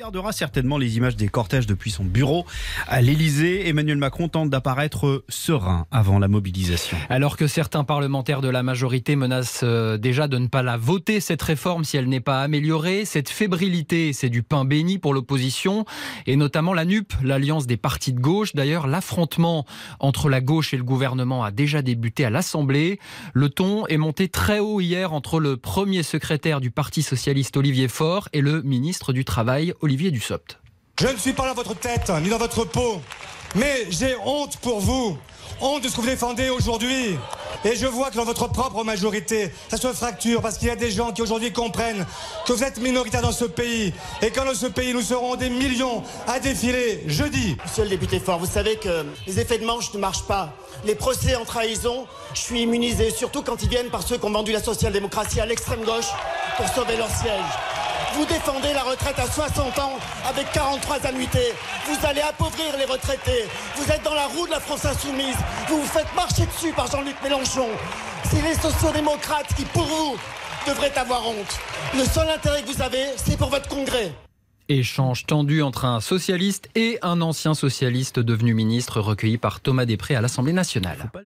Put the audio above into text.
regardera certainement les images des cortèges depuis son bureau à l'Elysée. Emmanuel Macron tente d'apparaître serein avant la mobilisation. Alors que certains parlementaires de la majorité menacent euh, déjà de ne pas la voter, cette réforme, si elle n'est pas améliorée, cette fébrilité, c'est du pain béni pour l'opposition, et notamment la NUP, l'alliance des partis de gauche. D'ailleurs, l'affrontement entre la gauche et le gouvernement a déjà débuté à l'Assemblée. Le ton est monté très haut hier entre le premier secrétaire du Parti socialiste Olivier Faure et le ministre du Travail Olivier Dussopt. Je ne suis pas dans votre tête ni dans votre peau, mais j'ai honte pour vous, honte de ce que vous défendez aujourd'hui. Et je vois que dans votre propre majorité, ça se fracture parce qu'il y a des gens qui aujourd'hui comprennent que vous êtes minoritaire dans ce pays et que dans ce pays, nous serons des millions à défiler jeudi. Monsieur le député Fort, vous savez que les effets de manche ne marchent pas. Les procès en trahison, je suis immunisé, surtout quand ils viennent par ceux qui ont vendu la social-démocratie à l'extrême gauche pour sauver leur siège. Vous défendez la retraite à 60 ans avec 43 annuités. Vous allez appauvrir les retraités. Vous êtes dans la roue de la France insoumise. Vous vous faites marcher dessus par Jean-Luc Mélenchon. C'est les sociodémocrates qui, pour vous, devraient avoir honte. Le seul intérêt que vous avez, c'est pour votre congrès. Échange tendu entre un socialiste et un ancien socialiste devenu ministre recueilli par Thomas Després à l'Assemblée nationale.